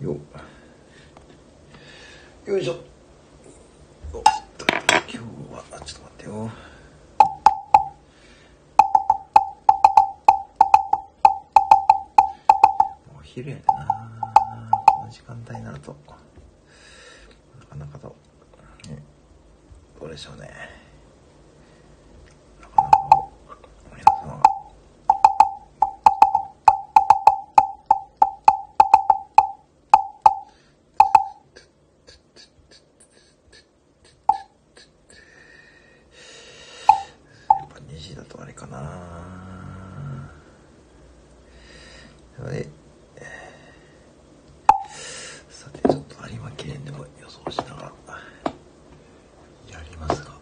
よよいしょお今日はちょっと待ってよもう昼やでなこの時間帯になるとなかなかと、ね、どうでしょうねかなそれでさてちょっと有馬記念でも予想しながらやりますが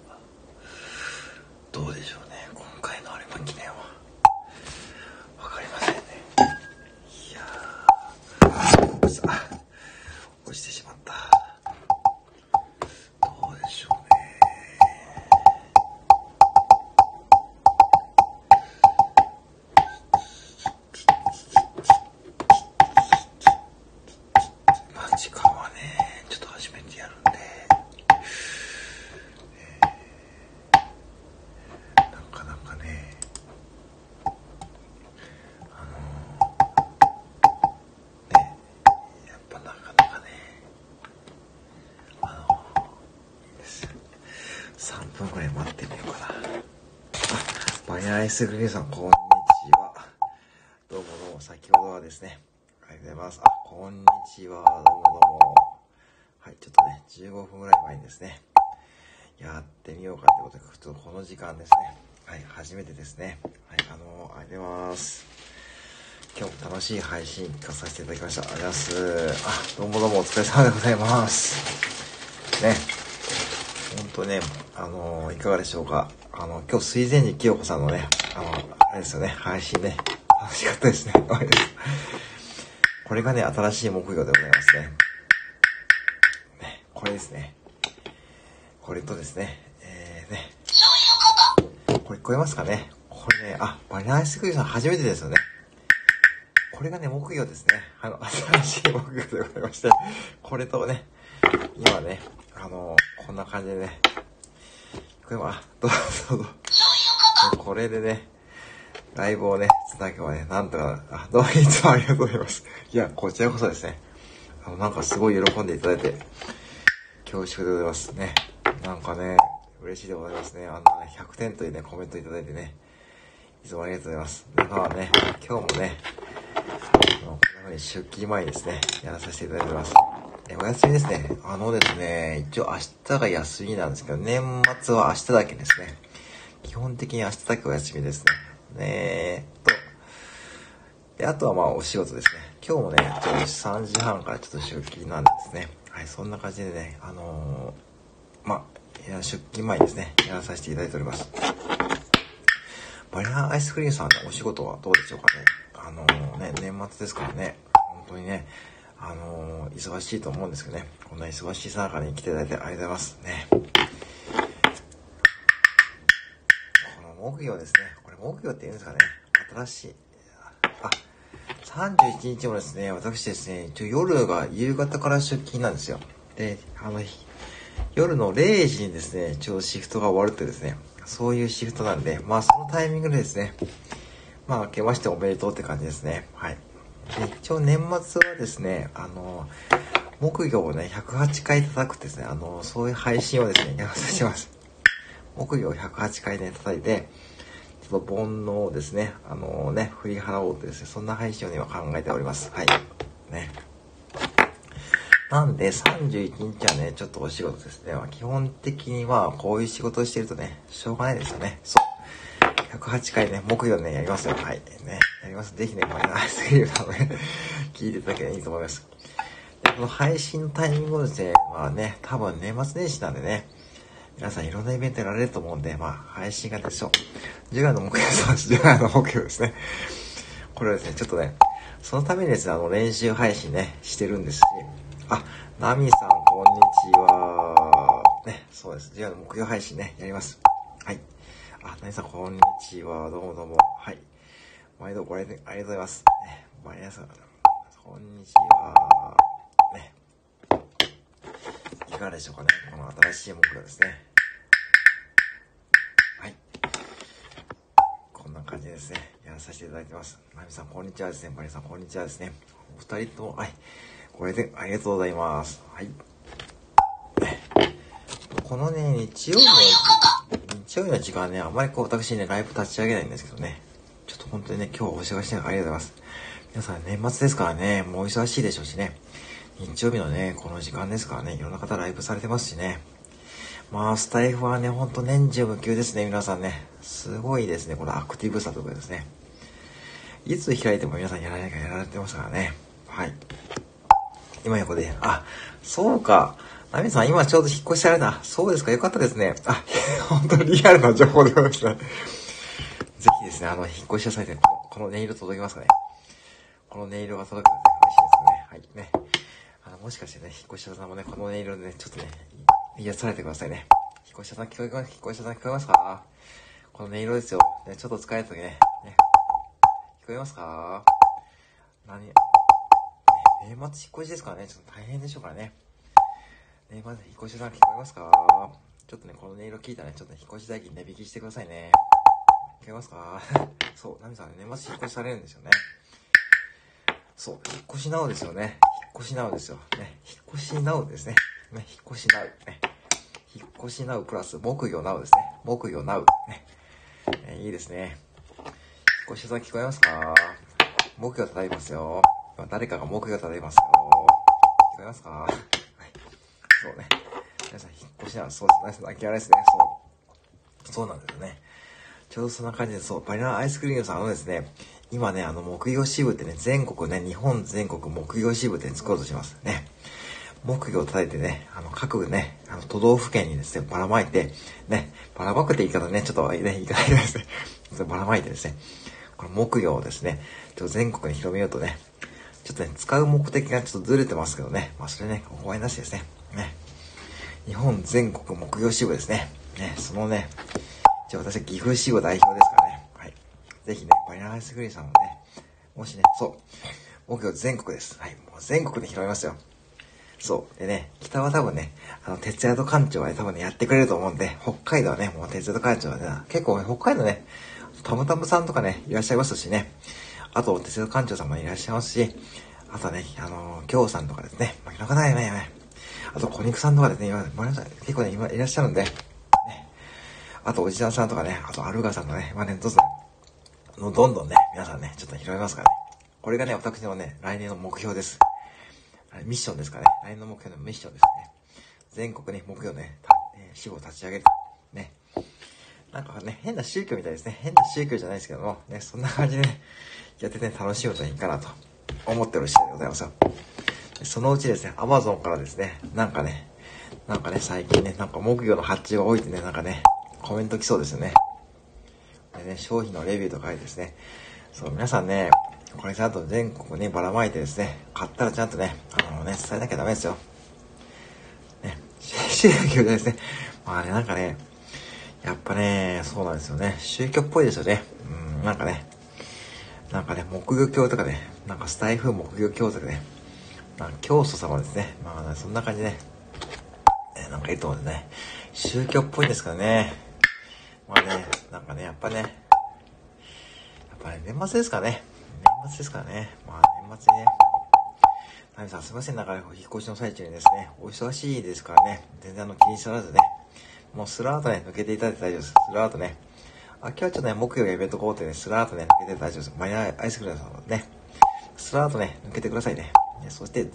どうでしょうね今回の有馬記念はわかりませんねいやーさあ落ちてしまったどうでしょうねまあ時間はねちょっと初めてやるんで、えーなかなかねあのねやっぱなかなかねあのいいですよ3分ぐらい待ってみようかなあバニラアイスグリーンさんこんにちは。どうもどうも先ほどはですねありがとうございます。あこんにちは。どうもどうも。はいちょっとね15分ぐらい前にですねやってみようかってことでちょっとこの時間ですね。はい初めてですね。はいあのありがとうございます。今日も楽しい配信聞かさせていただきました。ありがとうございます。あどうもどうもお疲れ様でございます。ね。本当ね、あのいかがでしょうか。あの、今日、水前寺清子さんのね、あの、あれですよね、配信ね、楽しかったですね。これがね、新しい目標でございますね。ね、これですね。これとですね、えー、ね。これ聞こえますかね？これね、あ、バニラアイスクリームさん初めてですよね。これがね、目標ですね。あの、新しい目標でございまして、これとね、今ね、あの、こんな感じでね、これは、どうぞどうぞ。これでね、ライブをね、つなげばね、なんとか、あ、どうもいつもありがとうございます。いや、こちらこそですね、あの、なんかすごい喜んでいただいて、恐縮でございますね。なんかね、嬉しいでございますね。あのね、100点というね、コメントいただいてね、いつもありがとうございます。で、まあね、今日もね、こんな風に出勤前にですね、やらさせていただいてます。えお休みですね。あのですね、一応明日が休みなんですけど、年末は明日だけですね。基本的に明日だけお休みですね。ねえっと、で、あとはまあお仕事ですね。今日もね、ちょっと3時半からちょっと出勤なんですね。はい、そんな感じでね、あのーまあ、出勤前にですね、やらさせていただいております。バニラアイスクリームさんのお仕事はどうでしょうかね。あのーね、年末ですからね、本当にね、あのー忙しいと思うんですけどね、こんな忙しいさなかに来ていただいてありがとうございます。ね。この木曜ですね、これ木曜って言うんですかね、新しい、あ、31日もですね、私ですね、一応夜が夕方から出勤なんですよ。で、あの、夜の0時にですね、一応シフトが終わるってですね、そういうシフトなんで、まあそのタイミングでですね、まあ明けましておめでとうって感じですね。はい。で一応年末はですね、あの、木魚をね、108回叩くってですね、あの、そういう配信をですね、やらせてます。木魚を108回ね、叩いて、ちょっと煩悩をですね、あのね、振り払おうとですね、そんな配信を今考えております。はい。ね。なんで、31日はね、ちょっとお仕事ですね。ま、基本的には、こういう仕事をしてるとね、しょうがないですよね。そう。108回ね、木曜ね、やりますよ。はい。ね。やります。ぜひね、マイナースクリームね、聞いていただければいいと思います。で、この配信のタイミングをですね、まあね、多分年末年始なんでね、皆さんいろんなイベントやられると思うんで、まあ、配信がでしょう。10月の木曜、そうです。10月の木曜ですね。これはですね、ちょっとね、そのためにですね、あの、練習配信ね、してるんですし、あ、ナミさん、こんにちは。ね、そうです。10月の木曜配信ね、やります。はい。あ、ナミさん、こんにちは。どうもどうも。はい。毎度ご来店ありがとうございます。ね、毎朝、こんにちは。ね。いかがでしょうかね。この新しい目標ですね。はい。こんな感じですね。やらさせていただいてます。まみさん、こんにちはですね。マリさん、こんにちはですね。お二人とも、はい。ご来店ありがとうございます。はい。このね、日曜日の、日曜日の時間ね、あまりこう、私ね、ライブ立ち上げないんですけどね。ちょっと本当にね、今日はお忙しい中ありがとうございます。皆さん、年末ですからね、もう忙しいでしょうしね。日曜日のね、この時間ですからね、いろんな方ライブされてますしね。まあ、スタイフはね、ほんと年中無休ですね、皆さんね。すごいですね、このアクティブさとかですね。いつ開いても皆さんやらないかやられてますからね。はい。今横で、あ、そうか。ナミさん、今ちょうど引っ越しされた。そうですか、よかったですね。あ、本当にリアルな情報でございました。ぜひですね、あの、引っ越し屋さんで、この、このネイル届きますかね。このネイルが届くとね、嬉しいですね。はい、ね。あの、もしかしてね、引っ越し屋さんもね、このネイルでね、ちょっとね、癒されてくださいね。引っ越し屋さん聞こえます、引っ越し屋さん聞こえますか？この音色ですよ。ね、ちょっと疲れた時ね。ね。聞こえますか？何、ね、年末引っ越しですからね、ちょっと大変でしょうからね。年末引っ越し屋さん聞こえますか？ちょっとね、この音色聞いたらね、ちょっと引っ越し代金値引きしてくださいね。聞こえますか？そう、ナミさんね、年末引っ越しされるんですよね。そう、引っ越しなおですよね。引っ越しなおですよ。ね、引っ越しなおですね。ね、引っ越しなお。ね。引っ越しなうプラス木魚なうですね。木魚なう。ね。えーいいですね。引っ越し屋さん聞こえますか？木魚叩いますよ。今誰かが木魚叩いますよ。聞こえますか？そうね。皆さん引っ越しなう。そうですね。泣き笑いですね。そう。そうなんですよね。ちょうどそんな感じで、そう、バニラアイスクリームさん、あのですね、今ね、あの、木魚支部ってね、全国ね、日本全国木魚支部って作ろうとしますね。木魚を叩いてね、あの、各ね、あの、都道府県にですね、ばらまいて、ね、ばらまくって言い方ね、ちょっとね、言い方ですね、ばらまいてですね、この木魚をですね、ちょっと全国に広めようとね、ちょっとね、使う目的がちょっとずれてますけどね、まあ、それね、お前なしですね、ね。日本全国木魚支部ですね。ね、そのね、じゃあ私は岐阜支部代表ですからね。はい。ぜひね、バニラアイスクリーンさんもね、もしね、そう、木魚全国です。はい。もう全国で広めますよ。そう。でね、北は多分ね、あの、鉄屋と館長はね、多分ね、やってくれると思うんで、北海道はね、もう鉄屋と館長はね、結構、北海道ね、たむたむさんとかね、いらっしゃいますしね、あと、鉄屋と館長さんもいらっしゃいますし、あとね、あのー、京さんとかですね、まあ、いろんな方がね、ね、あと、小肉さんとかですね、今、まあ、結構ね、今いらっしゃるんで、ね、あと、おじさんさんとかね、あと、アルガさんとかね、まあね、どうぞ、もうどんどんね、皆さんね、ちょっと広めますからね。これがね、私のね、来年の目標です。ミッションですかね。来年の目標のミッションですね。全国に目標ね、えー、支部を立ち上げる。ね。なんかね、変な宗教みたいですね。変な宗教じゃないですけども、ね、そんな感じでね、やってね、楽しむといいかなと思ってる次第でございますよ。そのうちですね、アマゾンからですね、なんかね、なんかね、最近ね、なんか木魚の発注が多いってね、なんかね、コメント来そうですよね。でね、商品のレビューとか書いてですね、そう、皆さんね、これちゃんと全国にばらまいてですね、買ったらちゃんとね、あのね、伝えなきゃダメですよ。ね、宗教ですね。まあね、なんかね、やっぱね、そうなんですよね。宗教っぽいですよね。うん、なんかね、なんかね、木魚教とかね、なんかスタイフ木魚教とかね、なんか教祖様ですね。まあ、そんな感じでね、えなんかいいと思うんでね、宗教っぽいですからね。まあね、なんかね、やっぱね、やっぱね、年末ですからね。年末ですからね。まあ年末にね。ナミさんすいません、なんか引っ越しの最中にですね、お忙しいですからね、全然あの気にしらずね、もうスラーとね、抜けていただいて大丈夫です。スラーとね。あ、今日はちょっとね、木曜がイベントこうってね、スラーとね、抜けて大丈夫です。マイナーアイスクリームさんね、スラーとね、抜けてくださいね。ねそして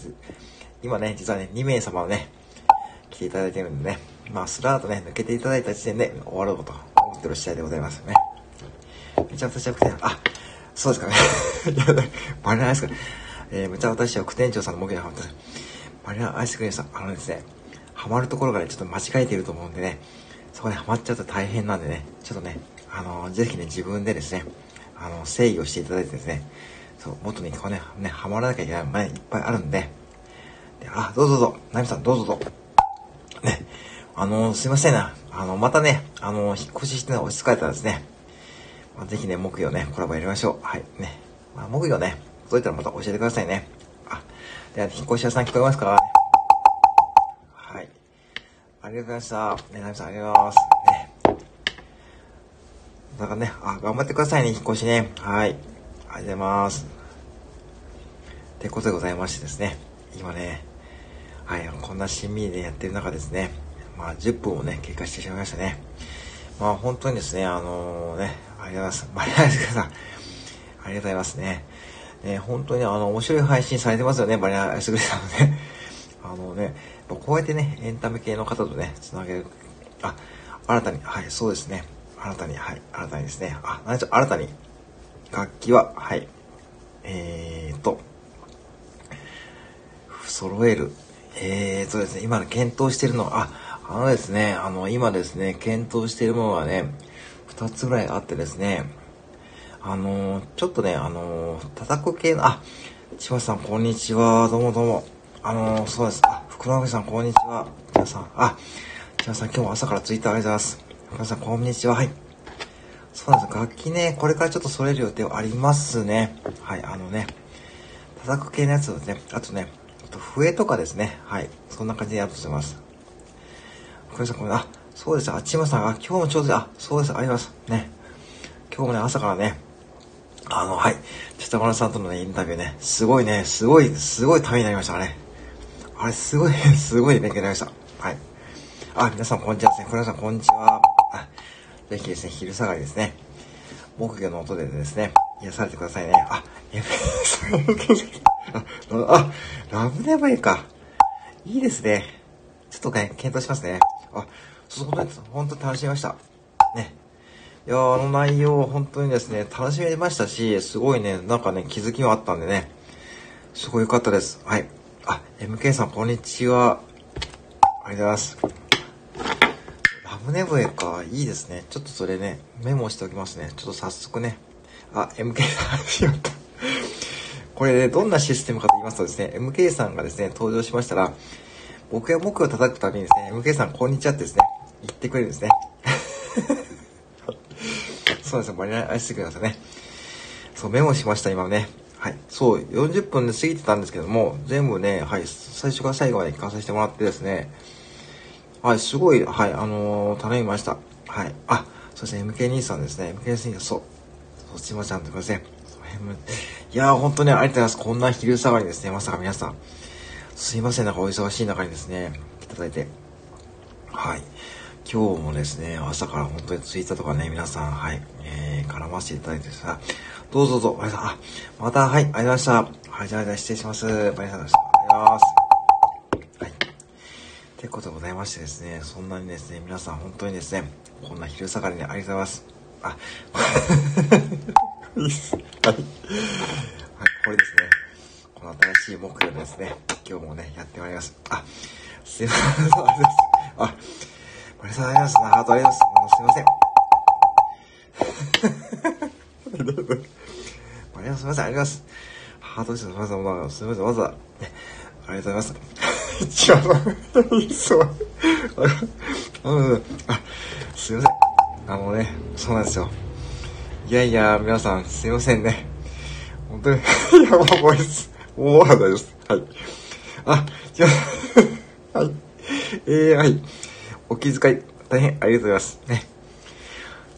今ね、実はね、2名様をね、来ていただいてるんでね、まあスラーとね、抜けていただいた時点で終わろうと思ってる次第でございますね。めちゃくちゃくて、あ、そうですかね。バニラアイスクリーム。えー、むちゃ私は副店長さんの木魚にハマってバニラアイスクリームさん、あのですね、ハマるところがね、ちょっと間違えていると思うんでね、そこでハマっちゃうと大変なんでね、ちょっとね、あのー、ぜひね、自分でですね、あのー、制御していただいてですね、そう、元にこうね、ね、ハマらなきゃいけない前いっぱいあるんで、であ、どうぞどうぞ、ナミさんどうぞどうぞ。ね、あの、すいませんな、あの、またね、あの、引っ越しして落ち着かれたらですね、まあ、ぜひね、木曜ね、コラボやりましょう。はい。ね。まあ、木曜ね、届いたらまた教えてくださいね。あ、では、引っ越し屋さん聞こえますか？はい。ありがとうございました。ね、ナミさんありがとうございます。ね。だからね、あ、頑張ってくださいね、引っ越しね。はい。ありがとうございます。ってことでございましてですね、今ね、はい、こんな親身でやってる中ですね、まあ、10分をね、経過してしまいましたね。まあ、本当にですね、あのー、ね、ありがとうございます。マリアイスさん、ありがとうございますね。ね、本当にあの、面白い配信されてますよね、バリアイスグレさんもね。あのね、こうやってね、エンタメ系の方とね、つなげる。あ、新たに、はい、そうですね。新たに、はい、新たにですね。あ、何ちょう、新たに、楽器は、はい、えーと、揃える。えーとですね、今検討してるのは、あ、あのですね、あの、今ですね、検討してるものはね、二つぐらいあってですね、あのちょっとね、あの叩く系の、あ、千葉さん、こんにちは。どうもどうも。あのそうです。あ、福永さん、こんにちは。皆さん、あ、千葉さん、今日も朝からツイッターありがとうございます。福永さん、こんにちは。はい。そうなんです。楽器ね、これからちょっと揃える予定はありますね。はい、あのね、叩く系のやつですね。あとね、あと笛とかですね。はい。そんな感じでやるとしてます。これさん、これ、あ、そうです。あ、ちまさん、あ、今日もちょうど、あ、そうです。あります。ね。今日もね、朝からね、あの、はい。北村さんとのね、インタビューね、すごいね、すごい、すごいためになりましたね。あれ、すごい、すごい勉強になりました。はい。あ、皆さん、こんにちはですね。皆さん、こんにちは。ぜひですね、昼下がりですね。木魚の音でですね、癒されてくださいね。あ、やべあ、ラブネバイか。いいですね。ちょっとね、検討しますね。あ、そう、本当に楽しみました。ね。いやあの内容、本当にですね、楽しめましたし、すごいね、なんかね、気づきもあったんでね、すごい良かったです。はい。あ、MK さん、こんにちは。ありがとうございます。ラムネブエか。いいですね。ちょっとそれね、メモしておきますね。ちょっと早速ね。あ、MK さん、しまった。これ、ね、どんなシステムかと言いますとですね、MK さんがですね、登場しましたら、僕が僕を叩くためにですね、MK さん、こんにちはってですね、言ってくれるんですね。そうですね、バニラアイスクリームですね。そう、メモしました、今ね。はい。そう、40分で過ぎてたんですけども、全部ね、はい、最初から最後まで聞かさせてもらってですね、はい、すごい、はい、あのー、頼みました。はい。あ、そうですね、MK 兄さんですね。MK 兄さん、そう。そう、ちまちゃんとかですね。いやー、本当にありがとうございます。こんな昼下がりですね。まさか皆さん。すいません、なんかお忙しい中にですね、いただいて。はい。今日もですね、朝から本当にツイッターとかね、皆さん、はい、えー、絡ませていただいてさ、どうぞどうぞ、ありがとうあ、また、はい、ありがとうございました。はい、じゃあ、じゃあ失礼します。ありがとうございます。ありがとうございます。ってことでございましてですね、そんなにですね、皆さん本当にですね、こんな昼下がりにありがとうございます。あ、いいっす。はい。はい、これですね。この新しい目標ですね。今日もね、やってまいります。あ、すいません。あ、りがとうございます。ありがとうございます。すいません。ありがとうございます。ありがとうございます。ありがとうございます。ハートです。すみません。すみません。わざわざ、ありがとうございます。一番、そう。あ、うん、あ、すいません。あのね、そうなんですよ。いやいや、皆さん、すいませんね。本当に、や、もう、もういです。大丈です。はい。あ、違う。はい。えー、はい。お気遣い、大変ありがとうございます。ね。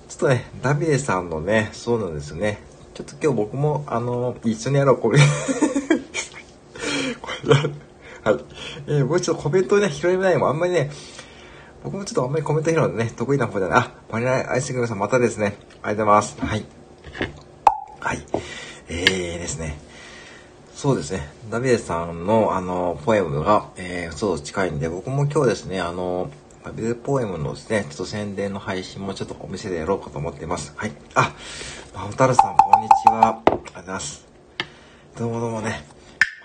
ちょっとね、ダビデさんのね、そうなんですよね。ちょっと今日僕も、あの、一緒にやろう、これ。これはい。えー、僕ちょっとコメントね、拾えないもん、あんまりね、僕もちょっとあんまりコメント拾うのね、得意な方じゃない。あ、バニラアイスクリームさんまたですね。ありがとうございます。はい。はい。えーですね。そうですね。ダビデさんの、あの、ポエムが、えー、そう近いんで、僕も今日ですね、あの、ダビデポエムのですね、ちょっと宣伝の配信もちょっとお店でやろうかと思っています。はい。あ、マホタルさん、こんにちは。ありがとうございます。どうもどうもね、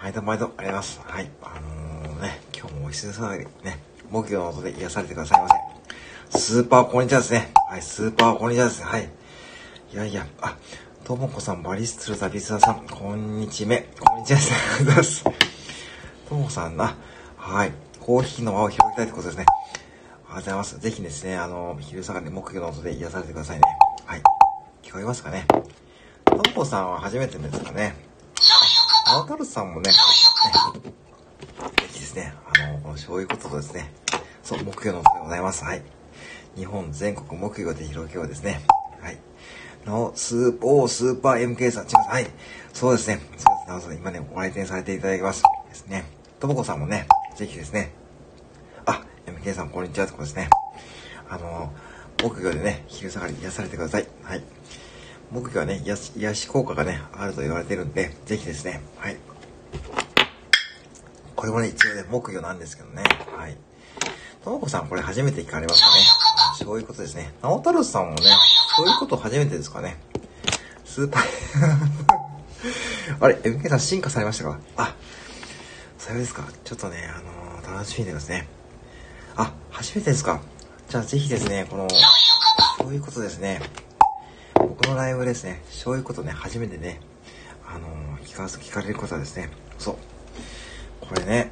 毎度毎度ありがとうございます。はい。あの、今日もお久しぶりね、木魚の音で癒されてくださいませ。スーパーこんにちはですね。はい、スーパーこんにちはですね。はい。いやいや、あ、ともこさん、バリストルザビスタさん、こんにちめ。こんにちはですね。ありがとうございます。ともこさんな、はい。コーヒーの輪を広げたいってことですね。ありがとうございます。ぜひですね、あの、昼下がり木魚の音で癒されてくださいね。はい。今こえますかね。ともこさんは初めてですかね。青太郎さんもね、ね、ですね、あの、このそういうこととですね、そう、木曜のことでございます。はい。日本全国木曜で広げようですね。はい。なお、スーパー、スーパー MK さん、違います。はい。そうですね。そうです。なおさん、今ね、ご来店されていただきます。ですね。ともこさんもね、ぜひですね。あ、MK さん、こんにちはってことですね。あの、木魚でね、昼下がり癒されてください。はい。木魚はね、癒し癒し効果がね、あると言われてるんで、ぜひですね、はい。これもね、一応ね、木魚なんですけどね、はい。ともこさん、これ初めて聞かれますかね。そういうことですね。直太郎さんもね、そういうこと初めてですかね。スーパー あれ、MK さん進化されましたか？あ、それですか。ちょっとね、あのー、楽しみですね。あ、初めてですか。じゃあぜひですね、この、そういうことですね。僕のライブですね、そういうことね、初めてね、あのー、聞か聞かれることはですね、そう。これね、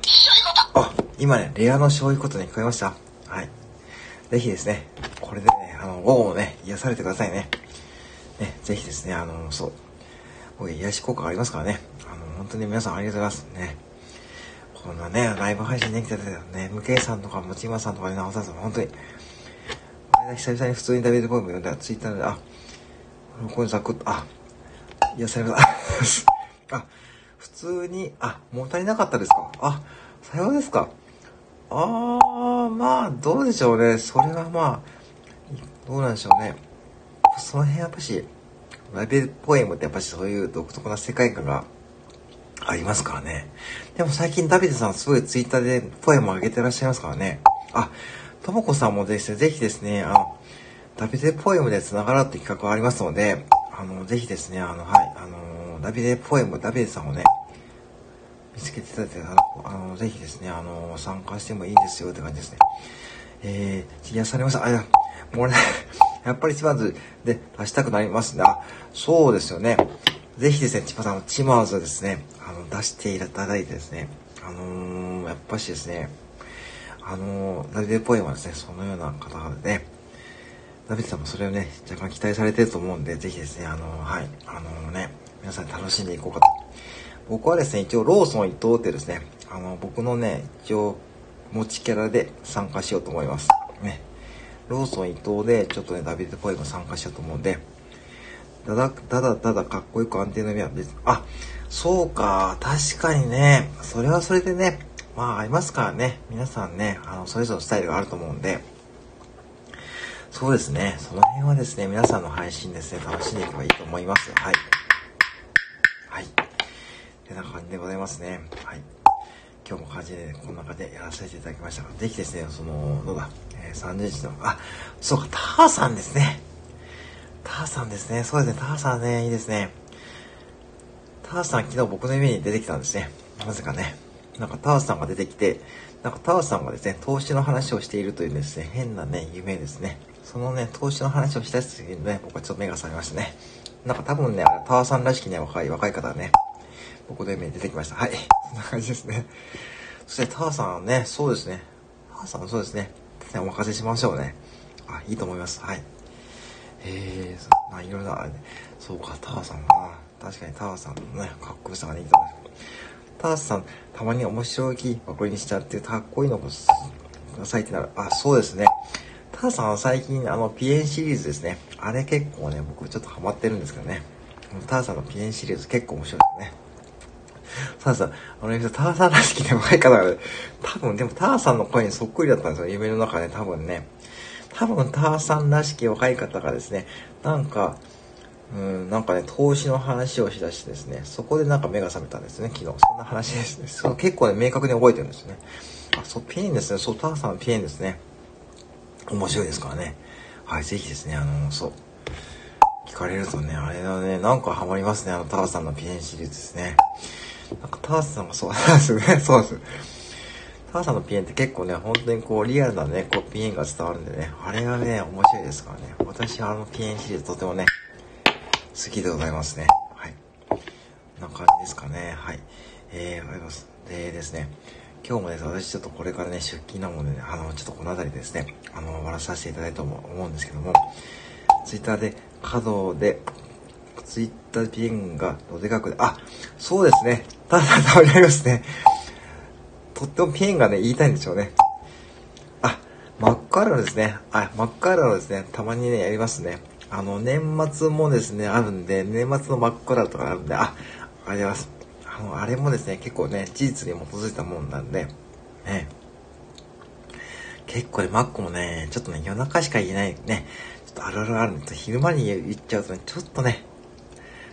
あ、今ね、レアのそういうことね、聞こえましたはい。ぜひですね、これでね、あの、午後もね、癒されてくださいね。ね、ぜひですね、あの、そう。僕、癒し効果がありますからね。あの、本当に皆さんありがとうございますね。こんなね、ライブ配信できてたよね、MK さんとか、もちまさんとかね、直さん本当に、間久々に普通にダビデポエム読んだら、ツイッターで、あ、これザクッと、あ、癒されました。あ、普通に、あ、物足りなかったですか？あ、さようですか。あー、まあ、どうでしょうね。それはまあ、どうなんでしょうね。その辺やっぱし、ライブポエムってやっぱしそういう独特な世界観がありますからね。でも最近ダビデさんすごいツイッターでポエムを上げてらっしゃいますからね。あ、ともこさんもですね、ぜひですね、あの、ダビデポエムで繋がるって企画がありますので、あの、ぜひですね、あの、はい、あの、ダビデポエム、ダビデさんをね、見つけていただいて、あの、ぜひですね、あの、参加してもいいですよって感じですね。えー、癒されました。あ、いや、もうね、やっぱりチマーズで出したくなりますね。あ、そうですよね。ぜひですね、チマさん、チマーズですね、あの、出していただいてですね、あのー、やっぱしですね、あの、ダビデポエムはですね、そのような方でね、ダビデさんもそれをね、若干期待されてると思うんで、ぜひですね、あの、はい、あのね、皆さん楽しんでいこうかと。僕はですね、一応ローソン伊藤ってですね、あの、僕のね、一応、持ちキャラで参加しようと思います。ね。ローソン伊藤で、ちょっとね、ダビデポエム参加しようと思うんで、ただ、ただただかっこよく安定の意味は別に、あ、そうか、確かにね、それはそれでね、まあありますからね。皆さんね、あの、それぞれのスタイルがあると思うんで、そうですね。その辺はですね、皆さんの配信ですね、楽しんでいけばいいと思います。はい。てな感じでございますね。はい。今日も感じで、こんな感じでやらせていただきましたが、ぜひですね、その、どうだ、えー、30日の、あ、そうか、ターさんですね。ターさんですね。そうですね、ターさんね、いいですね。ターさん昨日僕の夢に出てきたんですね。なぜかね。なんかタワさんが出てきて、なんかタワさんがですね、投資の話をしているというですね、変なね、夢ですね。そのね、投資の話をした時にね、僕はちょっと目が覚めましたね。なんか多分ね、タワさんらしきね、若い、若い方がね、僕の夢に出てきました。はい。そんな感じですね。そしてタワさんね、そうですね。タワさんそうですね。お任せしましょうね。あ、いいと思います。はい。えー、まあいろいろな、そうか、タワさんな。確かにタワさんのね、かっこよさがね、いいと思います。ターさん、たまに面白い枠にしちゃってかっこいいのくださいってなる。あ、そうですね。ターさんは最近、あの、ピエンシリーズですね。あれ結構ね、僕ちょっとハマってるんですけどね。ターさんのピエンシリーズ結構面白いですね。ターさん、あの、ターさんらしきね、若い方が、多分、でもターさんの声にそっくりだったんですよ。夢の中で、多分ね。多分、ターさんらしき若い方がですね、なんか、うん、なんかね、投資の話をしだしてですね、そこでなんか目が覚めたんですね、昨日。そんな話ですね。そ結構ね、明確に覚えてるんですね。あ、そう、ピエンですね。そう、ターさんピエンですね。面白いですからね。はい、ぜひですね、あの、そう。聞かれるとね、あれだね、なんかハマりますね、あの、ターさんのピエンシリーズですね。なんかターさんがそうなんですね、そうです。ターさんのピエンって結構ね、本当にこう、リアルなね、こう、ピエンが伝わるんでね、あれがね、面白いですからね。私はあのピエンシリーズとてもね、好きでございますね。はい。こんな感じですかね。はい。えー、ありがとうございます。でですね、今日もですね、私ちょっとこれからね、出勤なもんでね、あの、ちょっとこの辺りですね、あの、終わらさせていただいたと思うんですけども、ツイッターで角で、ツイッターピンがどでかくで、あ、そうですね。ただたまにありますね。とってもピンがね、言いたいんでしょうね。あ、マッカーラですね。あ、マッカーラですね。たまにね、やりますね。あの、年末もですね、あるんで、年末のマッカーラとかあるんで、あ、ありがとうございます。あの、あれもですね、結構ね、事実に基づいたもんなんで、ね。結構ね、マックもね、ちょっとね、夜中しか言えないね、ちょっとあるあるあるんで、昼間に言っちゃうとね、ちょっとね、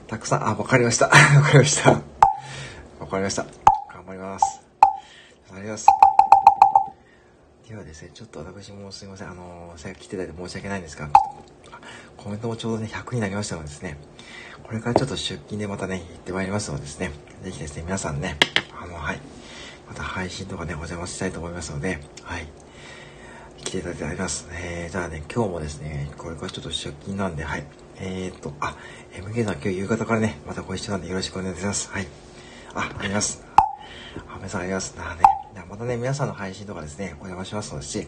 たくさん、あ、わかりました。わかりました。わかりました。頑張ります。頑張ります。ではですね、ちょっと私もすいません、あのー、さっき来ていたんで申し訳ないんですが、コメントもちょうどね、100になりましたのでですね、これからちょっと出勤でまたね、行ってまいりますのでですね、ぜひですね、皆さんね、あの、はい、また配信とかね、お邪魔したいと思いますので、はい、来ていただいてあります。えー、じゃあね、今日もですね、これからちょっと出勤なんで、はい。えーと、あ、MK さん今日夕方からね、またご一緒なんでよろしくお願いします。はい。あ、あります。あめさんあります。なあね、またね、皆さんの配信とかですね、お邪魔しますのでし、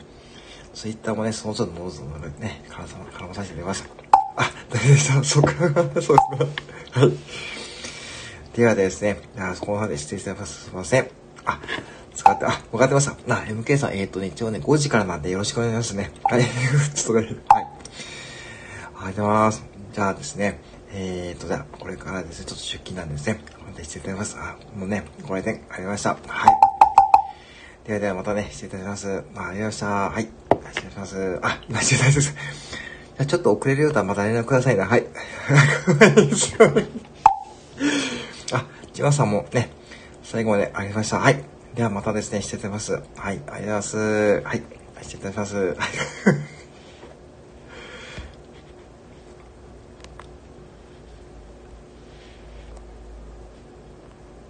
ツイッターもね、その都度どうぞね、絡ま絡まさせてくれました。あ、大丈夫でした？そっか、そうですね。はい。ではですね、あこの辺で失礼します。すいません。あ、使って、あ、分かってました。な、MK さん、えっ、ー、とね、一応ね、5時からなんでよろしくお願いしますね。はい。ちょっとね、はい。ありがとうございます。じゃあですね、えっ、ー、と、じゃあ、これからですね、ちょっと出勤なんですね。本当に失礼いたします。あ、もうね、ご来店ありがとうございました。はい。ではではまたね、失礼いたします。あ、ありがとうございました。はい。失礼します。あ、失礼いたします。じゃあ、ちょっと遅れるようだまた連絡くださいな。はい。あ、千葉さんもね、最後までありがとうございました。はい。ではまたですね、失礼いたします。はい、ありがとうございます。はい、失礼いたします。